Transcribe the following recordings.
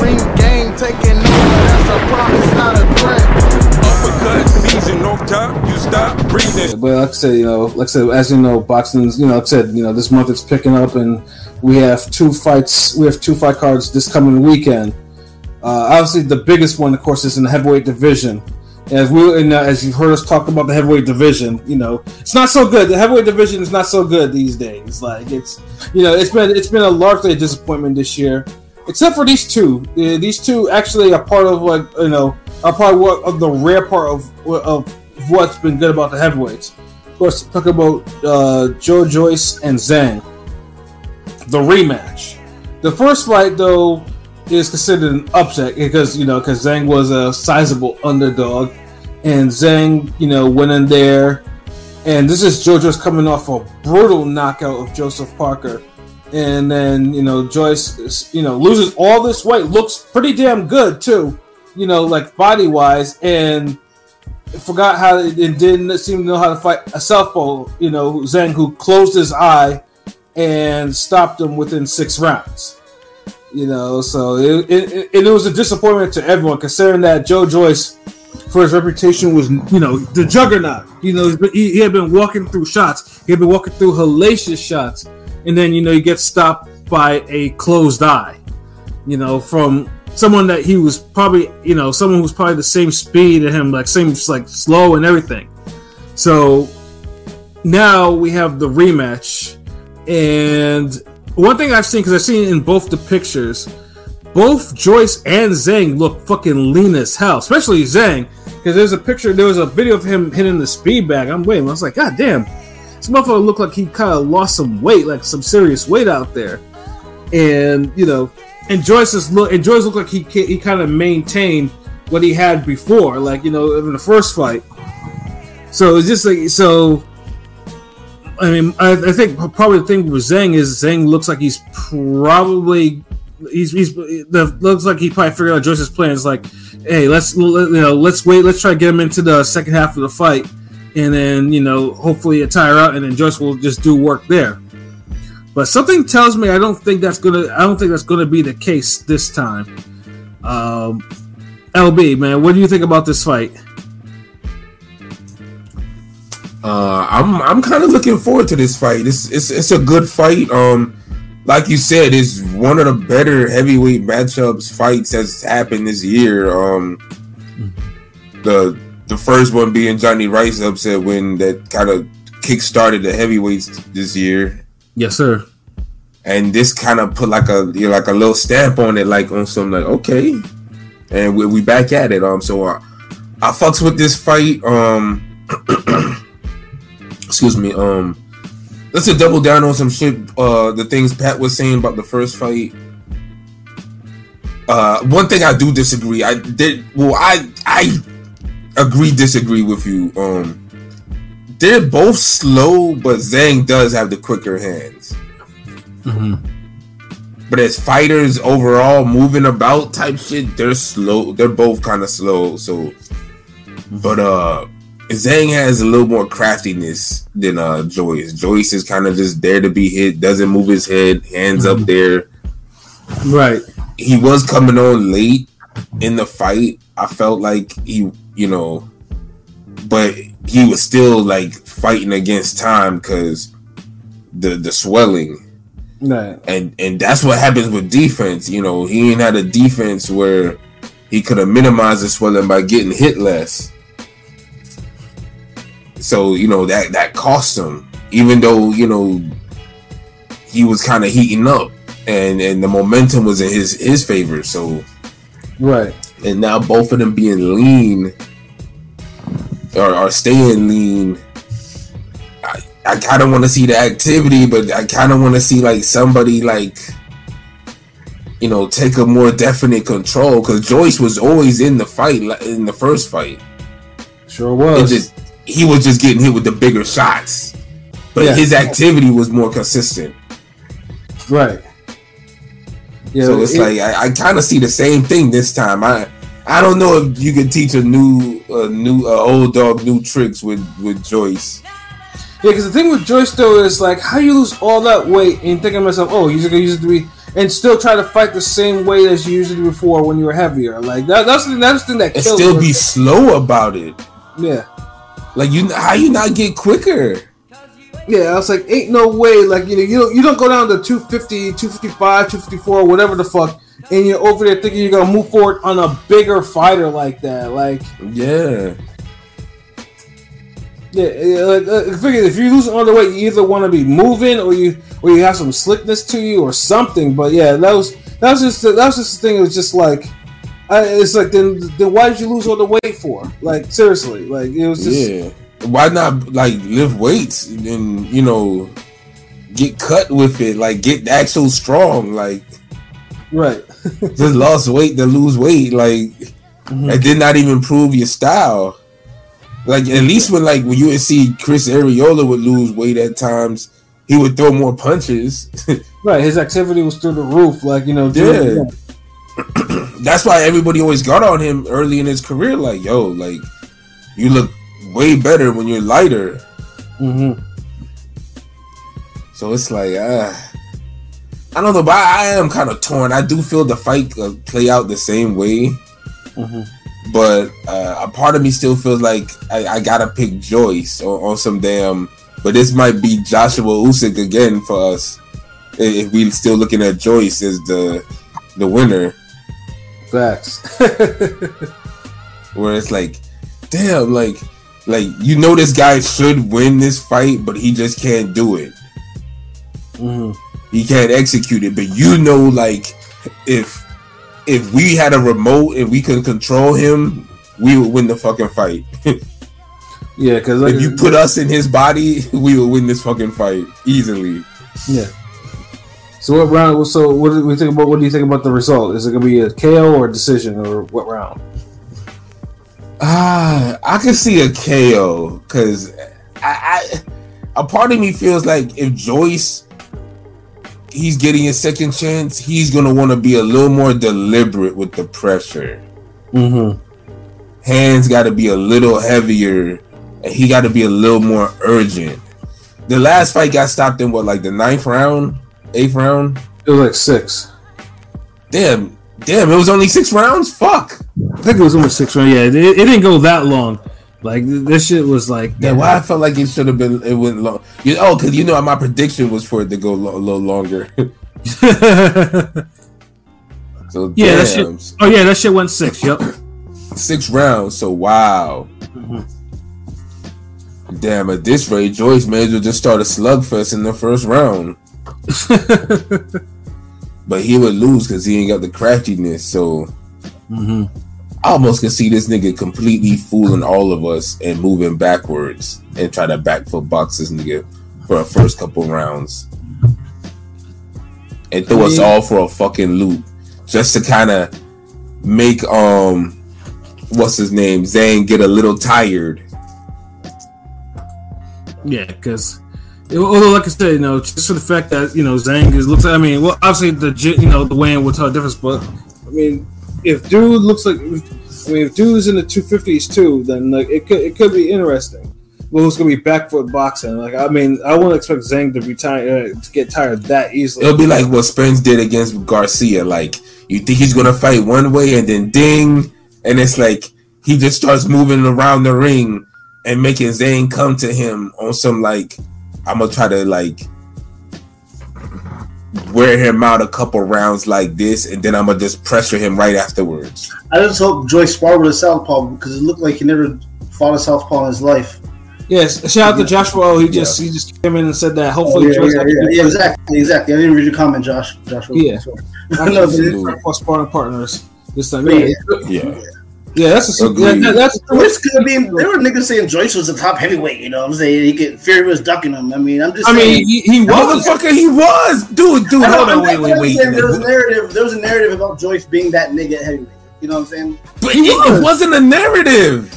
ring game taking over. That's a promise, not a threat. Uppercut season off top, you stop breathing. But like I said, you know, like I said, as you know, boxing's, you know, like I said, you know, this month it's picking up, and we have two fights. We have two fight cards this coming weekend. Uh, obviously, the biggest one, of course, is in the heavyweight division. As we, and, uh, as you've heard us talk about the heavyweight division, you know, it's not so good. The heavyweight division is not so good these days. Like it's, you know, it's been it's been a largely a disappointment this year, except for these two. These two actually are part of what you know are part of, what, of the rare part of of what's been good about the heavyweights. Of course, talk about uh, Joe Joyce and Zhang, the rematch. The first fight, though, is considered an upset because you know because Zhang was a sizable underdog, and Zhang you know went in there, and this is Joe Joyce coming off a brutal knockout of Joseph Parker, and then you know Joyce you know loses all this weight, looks pretty damn good too, you know like body wise, and forgot how it didn't seem to know how to fight a southpaw, you know Zhang who closed his eye and stopped him within six rounds you know so it, it, it, it was a disappointment to everyone considering that joe joyce for his reputation was you know the juggernaut you know he, he had been walking through shots he had been walking through hellacious shots and then you know he gets stopped by a closed eye you know from someone that he was probably you know someone who's probably the same speed as him like same like slow and everything so now we have the rematch and one thing I've seen because I've seen in both the pictures, both Joyce and Zhang look fucking lean as hell, especially Zhang. Because there's a picture, there was a video of him hitting the speed bag. I'm waiting. I was like, God damn, this motherfucker looked like he kind of lost some weight, like some serious weight out there. And you know, and Joyce's look, and Joyce looked like he he kind of maintained what he had before, like you know, in the first fight. So it's just like so. I mean, I, I think probably the thing with Zhang is Zhang looks like he's probably he's he's the looks like he probably figured out Joyce's plan. It's like, hey, let's you know let's wait, let's try to get him into the second half of the fight, and then you know hopefully it tire out, and then Joyce will just do work there. But something tells me I don't think that's gonna I don't think that's gonna be the case this time. Um, LB man, what do you think about this fight? Uh, I'm I'm kind of looking forward to this fight. It's it's it's a good fight. Um, like you said, it's one of the better heavyweight matchups fights that's happened this year. Um, the the first one being Jonnie Rice upset win that kind of kick-started the heavyweights this year, Yes, sir. and this kind of put like a you know, like a little stamp on it, like on some like okay, and we, we back at it. Um, so I, I fucks with this fight. Um. excuse me um let's just double down on some shit uh the things pat was saying about the first fight uh one thing i do disagree i did well i i agree disagree with you um they're both slow but zhang does have the quicker hands but as fighters overall moving about type shit they're slow they're both kind of slow so but uh Zhang has a little more craftiness than uh Joyce. Joyce is kind of just there to be hit, doesn't move his head, hands up there. Right. He was coming on late in the fight. I felt like he, you know, but he was still like fighting against time because the the swelling Right. and and that's what happens with defense. You know, he ain't had a defense where he could have minimized the swelling by getting hit less. So you know that that cost him, even though you know he was kind of heating up, and and the momentum was in his his favor. So Right. And now both of them being lean or, or staying lean. I, I kind of want to see the activity, but I kind of want to see like somebody like you know take a more definite control because Joyce was always in the fight in the first fight. Sure was. just he was just getting hit with the bigger shots, but Yeah. his activity was more consistent. right. Yeah. so it's it- like I, I kind of see the same thing this time. I I don't know if you can teach a new a new uh, old dog new tricks with with Joyce. Yeah, because the thing with Joyce though is like, how you lose all that weight and thinking to myself, oh, he's gonna use it to be. and still try to fight the same way as you usually before when you were heavier. Like that, that's the that's the thing that And still be slow about it. yeah. Like you, how you not get quicker? Yeah, I was like, ain't no way. Like, you know, you don't, you don't go down to 250, 255, 254, whatever the fuck, and you're over there thinking you're gonna move forward on a bigger fighter like that. Like, Yeah, yeah, yeah, like, figure if you're losing all the weight, you either want to be moving or you or you have some slickness to you or something. But yeah, that was that was just that was just the thing. It was just like, I, it's like then then why did you lose all the weight for? Like seriously, like it was just yeah. Why not like lift weights and you know get cut with it? Like get actual strong. Like right. just lost weight to lose weight. Like mm-hmm. it did not even prove your style. Like at least when like when you would see Chris Arreola would lose weight at times, he would throw more punches. Right, his activity was through the roof. Like you know, Yeah. That's why everybody always got on him early in his career. Like, yo, like you look way better when you're lighter. Mhm. So it's like, uh, I don't know, but I, I am kind of torn. I do feel the fight uh, play out the same way, Mhm. but uh, a part of me still feels like I, I gotta pick Joyce or, on some damn. But this might be Joshua Usyk again for us if we still looking at Joyce as the the winner. Facts. where it's like, damn, like, like you know this guy should win this fight, but he just can't do it. Mhm. He can't execute it. But you know, like, if if we had a remote and we could control him, we would win the fucking fight. Yeah, because like if you put us in his body, we would win this fucking fight easily. yeah. So what round? So what do we think about? What do you think about the result? Is it gonna be a KO or a decision or what round? Ah, I can see a KO because I, I, a part of me feels like if Joyce, he's getting a second chance, he's gonna want to be a little more deliberate with the pressure. Mm-hmm. Hands got to be a little heavier, and he got to be a little more urgent. The last fight got stopped in what, like the ninth round, eighth round? It was like six. Damn, damn, it was only six rounds. Fuck. I think it was only six rounds. Yeah, it, it didn't go that long. Like this shit was like Yeah, why I felt like it should have been it went long. You, oh, because you know my prediction was for it to go lo- a little longer. so yeah, damn, that shit. Oh yeah, that shit went six. Yep. six rounds. So wow. Mm-hmm. Damn, at this rate, Joyce may as well just start a slugfest in the first round. but he would lose because he ain't got the craftiness. So mm-hmm. I almost can see this nigga completely fooling all of us and moving backwards and try to back foot box this nigga for a first couple rounds and throw us all for a fucking loop just to kind of make um what's his name Zane get a little tired. Yeah, because although, like I said, you know, just for the fact that you know Zhang is looks. I mean, well, obviously the you know the weighing will tell a difference, but I mean, if dude looks like, I mean, if dude's in the two fifties too, then like it could it could be interesting. Well, who's gonna be back foot boxing? Like, I mean, I wouldn't expect Zhang to retire uh, to get tired that easily. It'll be like what Spence did against Garcia. Like you think he's gonna fight one way and then ding, and it's like he just starts moving around the ring and making Zane come to him on some like I'm gonna try to like wear him out a couple rounds like this, and then I'm gonna just pressure him right afterwards. I just hope Joyce sparred with a southpaw because it looked like he never fought a southpaw in his life. Yes, shout out to Joshua. Oh, he just he just came in and said that. Oh, Hopefully, yeah, Joyce yeah, yeah, yeah, exactly, exactly. I didn't read your comment, Josh. Joshua. Yeah. I know, but it- sparring partners this time. But Yeah, Yeah, yeah, that's a Agreed. that, that's Joyce could be. There were niggas saying Joyce was a top heavyweight. You know, what I'm saying he could. Fury was ducking him. I mean, I'm just. I saying, mean, he, he was. motherfucker, he was, dude, dude. Hold on, wait, wait, wait. There was a narrative. There was a narrative about Joyce being that nigga heavyweight. You know what I'm saying? But it, it wasn't a narrative.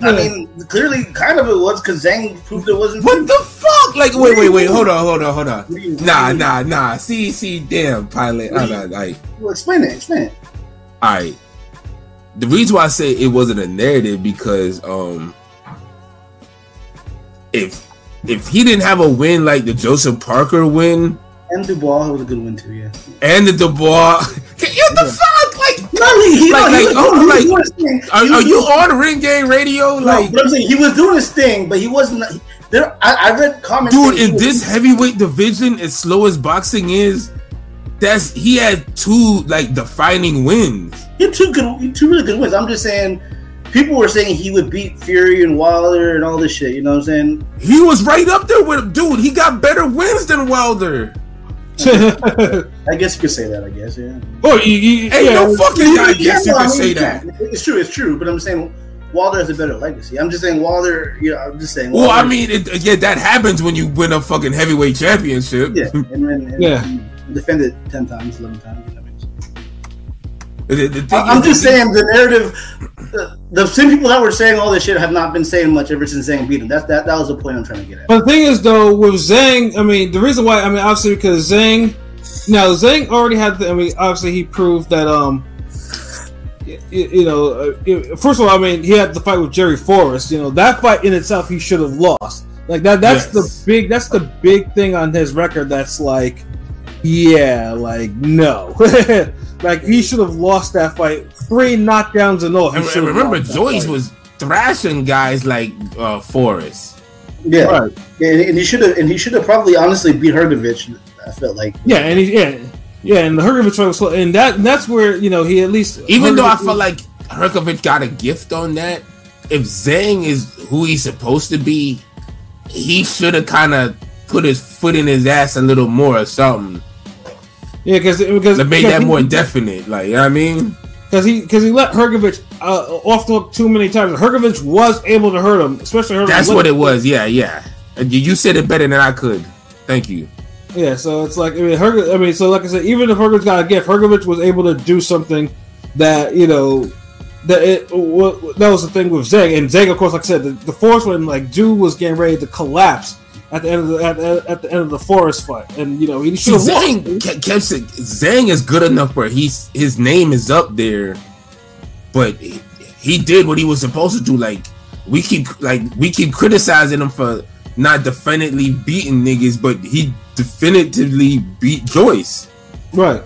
I mean, clearly, kind of it was because Zhang proved it wasn't. What the fuck? Like, wait, wait, wait. Hold on, hold on, hold on. What do you- Nah, what do you- nah, nah. See, see, damn, pilot. What do All right, all right. Well, explain it. Explain it. all right. The reason why I say it wasn't a narrative because um, if if he didn't have a win like the Joseph Parker win, And Dubois was a good win too. Yeah. and the Dubois. What the fuck? Like, No, he, he, Like- no, he like, was, oh, he was like, doing his thing. are, you on Ring Gang Radio? No, Like, I'm saying he was doing his thing, but he wasn't. he- There, I, I read comments. dude, in this heavyweight division, as slow as boxing is, that's he had two like defining wins. he had two good, two really good wins. I'm just saying, people were saying he would beat Fury and Wilder and all this shit. You know what I'm saying? He was right up there with him, dude. He got better wins than Wilder. I guess you could say that. I guess, yeah. oh, you, you, Ain't yeah, no fucking guy I guess you could I mean, say that. It's true. It's true. But I'm saying Wilder has a better legacy. I'm just saying Wilder. You know, I'm just saying. Well, I mean, it, yeah, that happens when you win a fucking heavyweight championship. yeah, and, and, and, Yeah. And defend it ten times, eleven times. you know what I mean? The- the thing I'm is- just saying the narrative. The, the same people that were saying all this shit have not been saying much ever since Zhang beat him. That's that. That was the point I'm trying to get at. But the thing is, though, with Zhang, I mean, the reason why, I mean, obviously because Zhang, now Zhang already had, the, I mean, obviously he proved that, um, you, you know, uh, first of all, I mean, he had the fight with Jerry Forrest. You know, that fight in itself, he should have lost. Like that. That's Yes. the big. That's the big thing on his record. That's like, yeah, like no, like he should have lost that fight. Three knockdowns and all. He And, should and have remember, lost Joyce was thrashing guys like uh, Forrest. Yeah, right. Yeah, and he should have. And he should have probably honestly beat Hrgovic. I felt like. Yeah, and he, yeah, yeah, and the Hrgovic fight was slow, and that and that's where you know he at least Even though I felt like Hrgovic got a gift on that, if Zhang is who he's supposed to be, he should have kind of put his foot in his ass a little more or something. Yeah, because because That made because that he- more definite. Like, you know what I mean? because he because he let Hrgovic uh, off the hook too many times. Hrgovic was able to hurt him, especially hurt. That's what it was. Yeah, yeah. You- said it better than I could. Thank you. Yeah, so it's like I mean, Herg- I mean, so like I said, even if Hrgovic got a gift, Hrgovic was able to do something that you know that it wa- that was the thing with Zeg, and Zeg, of course, like I said, the, the force when like Jew was getting ready to collapse at the end of the at, at, at the end of the Forrest fight, and you know he should have Zhang won. ke- kept it. Zhang is good enough where he's his name is up there, but he, he did what he was supposed to do. Like we keep like we keep criticizing him for not definitively beating niggas, but he definitively beat Joyce, Right.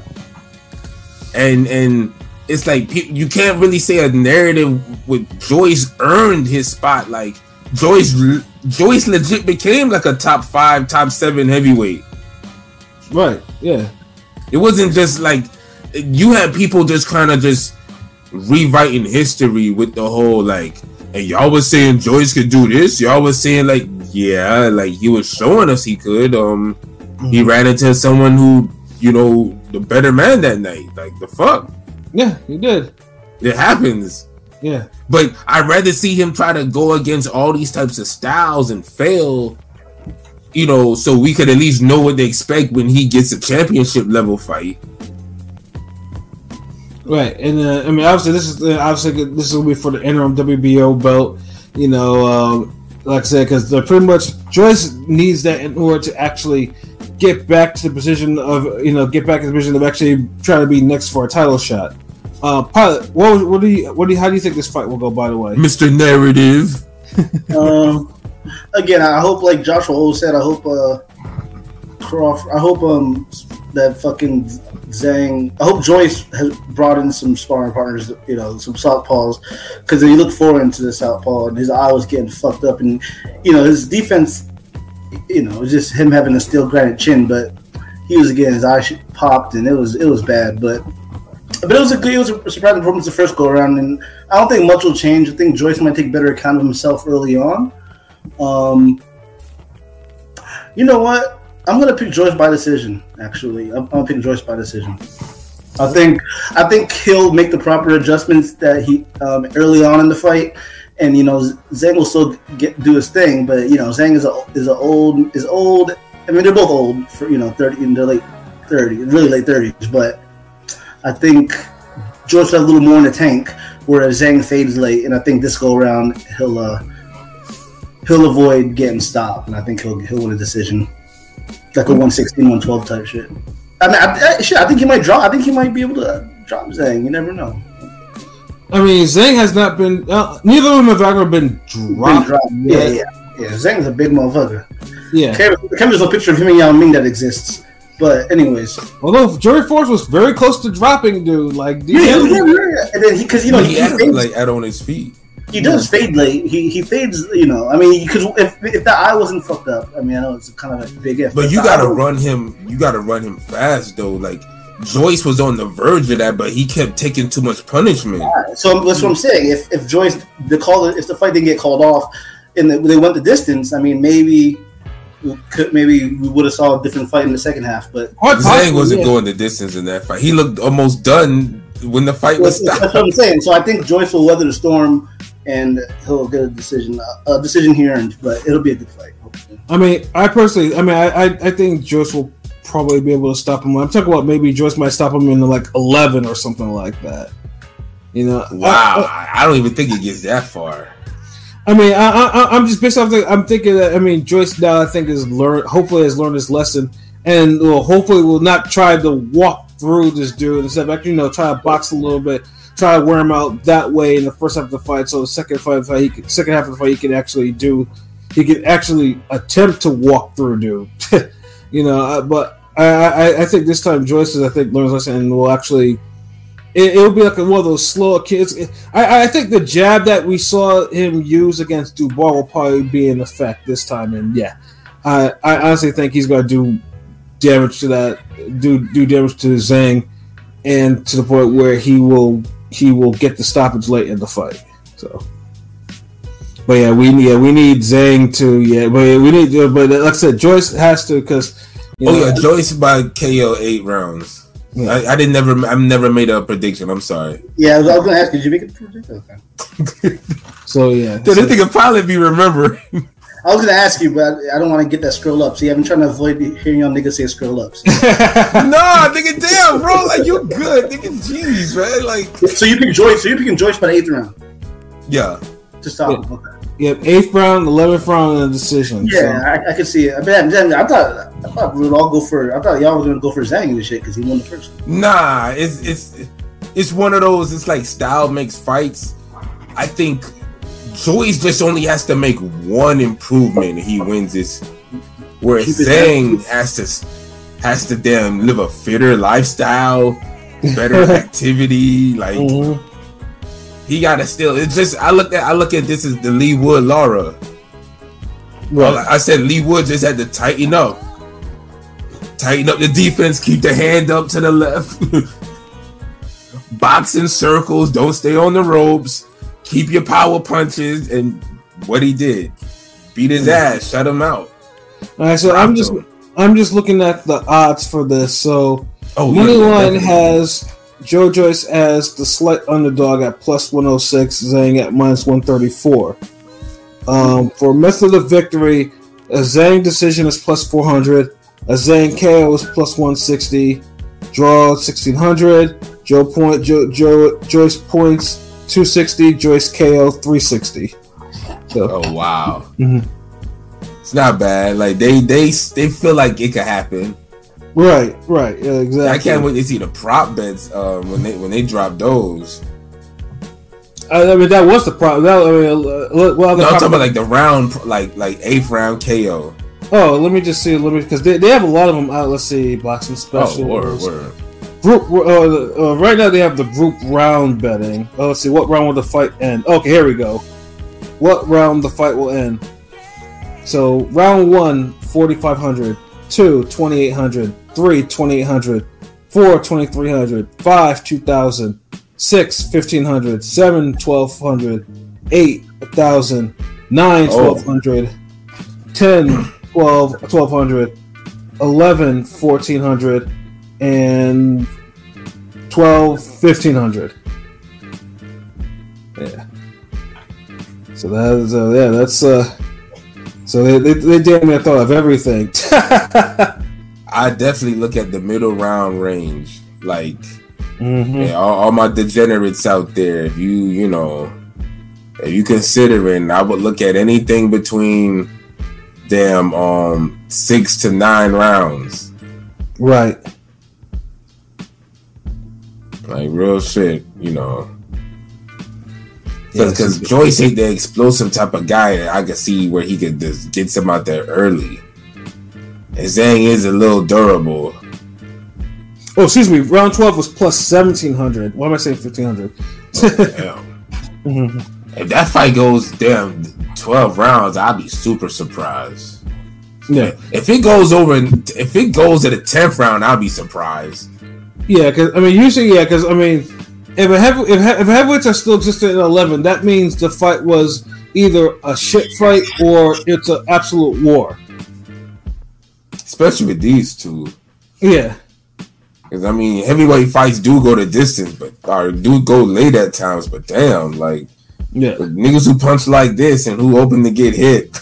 and and it's like you can't really say a narrative with Joyce earned his spot. Like Joyce, Joyce legit became like a top five, top seven heavyweight. Right. Yeah. It wasn't just like you had people just kind of just rewriting history with the whole like, and y'all was saying Joyce could do this. Y'all was saying like, yeah, like he was showing us he could. Um, he ran into someone who, you know, the better man that night. Like the fuck, Yeah. He did. it happens. Yeah. But I'd rather see him try to go against all these types of styles and fail. You know, so we could at least know what to expect when he gets a championship level fight. Right, and uh, I mean, obviously, this is uh, obviously this will be for the interim WBO belt. You know, um, like I said, because they're pretty much Joyce needs that in order to actually get back to the position of you know get back in the position of actually trying to be next for a title shot. Uh, pilot, what was- what do you what do you, how do you think this fight will go? By the way, Mr. Narrative. um, again, I hope, like Joshua always said, I hope uh, Crawford, I hope um that fucking Zhang, I hope Joyce has brought in some sparring partners, you know, some southpaws, because he looked forward into the southpaw and his eye was getting fucked up, and you know his defense, you know, it was just him having a steel granite chin, but he was again his eye popped and it was it was bad, but. But it was a good, it was a surprising performance the first go around, and I don't think much will change. I think Joyce might take better account of himself early on. Um, you know what? I'm gonna pick Joyce by decision. Actually, I'm, I'm gonna pick Joyce by decision. I think I think he'll make the proper adjustments that he um, early on in the fight, and you know Zhang will still get do his thing. But you know Zhang is a is a old is old. I mean they're both old for you know thirty in their late thirty, really late thirties. But I think Joyce has a little more in the tank, whereas Zhang fades late, and I think this go around he'll uh, he'll avoid getting stopped, and I think he'll he'll win a decision, like a 116, 112 type shit. I mean, I, I, shit, I think he might drop. I think he might be able to drop Zhang. You never know. I mean, Zhang has not been. Uh, neither of them have ever been Big dropped. Yeah, yeah, yeah. Zhang's a big motherfucker. yeah. Kevin, Kevin's a picture of him and Yao Ming that exists. But anyways, Although Jerry Forrest was very close to dropping, dude. Like, yeah, yeah, yeah, yeah. and then he because you know he he, had to like add on his feet. he does fade late. He he fades. You know, I mean, because if if the eye wasn't fucked up, I mean, I know it's kind of a big if. But if you gotta run him. You gotta run him fast though. Like Joyce was on the verge of that, but he kept taking too much punishment. So that's what I'm saying. If if Joyce the call if the fight didn't get called off and the, they went the distance, I mean maybe we could maybe we would have saw a different fight in the second half. But Quite Zhang wasn't yeah. going the distance in that fight. He looked almost done when the fight was that's, that's stopped. what I'm saying. So I think Joyful will weather the storm and he'll get a decision a decision here, and but it'll be a good fight. hopefully. I mean, I personally, I mean, I, I, I think Joyce will probably be able to stop him. I'm talking about maybe Joyce might stop him in the, like 11 or something like that. You know, Wow, I, I, I don't even think it gets that far. I mean, I, I, I'm just based off. The, I'm thinking that I mean, Joyce now I think is learned. Hopefully, has learned his lesson, and will hopefully will not try to walk through this dude instead of actually, you know, try to box a little bit, try to wear him out that way in the first half of the fight. So the second fight, fight he could, second half of the fight, he can actually do, he can actually attempt to walk through dude. you know, uh, but I, I, I think this time Joyce is I think learns lesson and will actually. It, it'll be like one of those slower kids. I, I think the jab that we saw him use against Dubois will probably be in effect this time, and yeah, I, I honestly think he's going to do damage to that, do do damage to Zhang, and to the point where he will he will get the stoppage late in the fight. So, but yeah, we yeah we need Zhang to yeah, but yeah, we need but like I said, Joyce has to because Oh know, yeah, Joyce by KO eight rounds. Yeah. I, I didn't never. I've never made a prediction. I'm sorry. Yeah, I was, I was going to ask. Did you make a prediction? Okay. so yeah, Dude, so- this nigga probably be remembering. I was going to ask you, but I don't want to get that scroll up. See, I've been trying to avoid hearing y'all niggas say scroll ups. nah, nigga, damn, bro, like you good, nigga, jeez, man, like so you pick Joyce. So you're picking Joyce by the eighth round yeah. to stop him. Okay. Yep, eighth round, eleventh round, and a decision. so- Yeah, I, I could see it. I, mean, I, I thought I thought we would all go for. I thought y'all were gonna go for Zhang and shit because he won the first. one. Nah, it's it's it's one of those. It's like style makes fights. I think Joyce just only has to make one improvement. and He wins this. Where Keep his Zhang has to has to damn live a fitter lifestyle, better activity. Like Mhm. He gotta still. It's just I look at I look at this as the Leigh Wood Lara. Well. I said Leigh Wood just had to tighten up. Tighten up the defense, keep the hand up to the left. Box in circles, don't stay on the ropes, keep your power punches, and what he did. Beat his ass, shut him out. All right, so I'm just. I'm just looking at the odds for this. So Oh, money yeah, line has Joe Joyce as the slight underdog at plus 106, Zhang at minus 134. Um, for method of the victory, a Zhang decision is plus 400, a Zhang KO is plus 160, draw 1600, Joe point Joe, Joe Joyce points 260, Joyce KO 360. So Oh wow. Mhm. It's not bad. Like they they they feel like it could happen. Right, right, yeah, exactly. I can't wait to see the prop bets um, when they when they drop those. I, I mean, that was the problem. That, I mean, uh, well, the No, I'm talking about like the round, like like eighth round KO. oh, let me just see. Let me because they, they have a lot of them out. Let's see, boxing specials. Oh, word, word. Group. Uh, uh, right now they have the group round betting. Oh, let's see. What round will the fight end? Okay, here we go. What round the fight will end? So round one, 4,500. Two, 2,800. Three, 2,800. Four, 2,300. Five, 2,000. Six, 1,500. Seven, 1,200. Eight, 1,000. Nine, Oh. 1,200. 10, 12, 1,200. 11, 1,400. And 12, 1,500. Yeah. So that is, uh, yeah, that's, uh, so they, they, they damn near thought of everything. I definitely look at the middle round range. Like, hmm yeah, all, all my degenerates out there. If you, you know, if you considering, I would look at anything between damn um six to nine rounds. Right. Like real shit, you know. Because so- Joyce ain't the explosive type of guy. I could see where he could just get some out there early. And Zhang is a little durable. Oh, excuse me. Round twelve was plus seventeen hundred. Why am I saying fifteen hundred? Damn. If that fight goes damn twelve rounds, I'd be super surprised. yeah, If it goes over, if it goes to the tenth round, I'll be surprised. yeah. Because I mean, usually, yeah. Because I mean, if a heavy, if, he- if heavyweights are still existing at eleven, that means the fight was either a shit fight or it's an absolute war. Especially with these two. Yeah, Because I mean, heavyweight fights do go the distance, but or do go late at times. But damn, like yeah, niggas who punch like this and who open to get hit.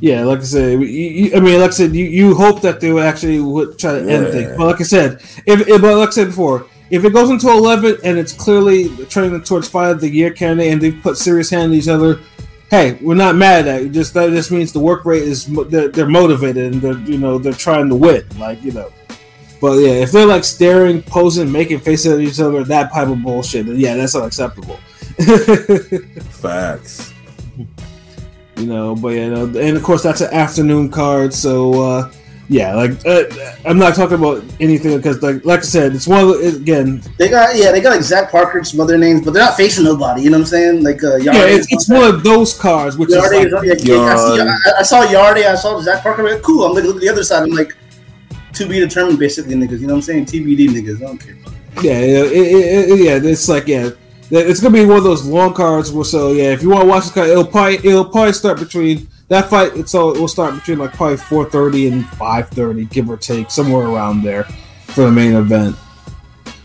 yeah. Like I said, you, you, I mean, like I said, you, you hope that they would actually would try to end things. But like I said, if, if but like I said before, if it goes into eleven and it's clearly trending towards fight of the year candidate, and they put serious hand on each other, hey, we're not mad at it. Just that just means the work rate is they're, they're motivated and they're you know they're trying to win, like you know. But yeah, if they're like staring, posing, making faces at each other, that type of bullshit, then yeah, that's unacceptable. Facts. you know, but you know, and of course that's an afternoon card, so uh, yeah, like uh, I'm not talking about anything because like like I said, it's one of the, again, They got yeah, they got like Zach Parker and some other names, but they're not facing nobody. You know what I'm saying? Like uh, yeah, it's, it's one of those cards which Yarde is is, like, yeah, I, see, I, I saw Yarde, I saw Zach Parker. I'm like, cool. I'm like, look at the other side. I'm like, to be determined, basically, niggas. You know what I'm saying? TBD, niggas. I don't care. yeah, yeah, it, it, it- yeah, it's like yeah. It's gonna be one of those long cards. Where, so yeah, if you want to watch this card, it'll probably it'll probably start between that fight. It's all it will start between like probably four thirty and five thirty, give or take, somewhere around there for the main event.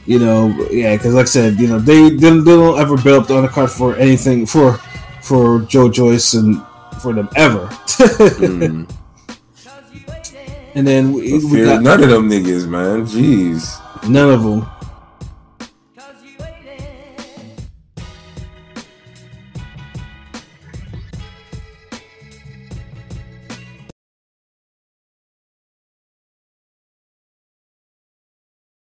You know, yeah, because like I said, you know they, they they don't ever build up the undercard for anything for for Joe Joyce and for them ever. Mm. and then we, we got none of them niggas, man. Jeez. none of them.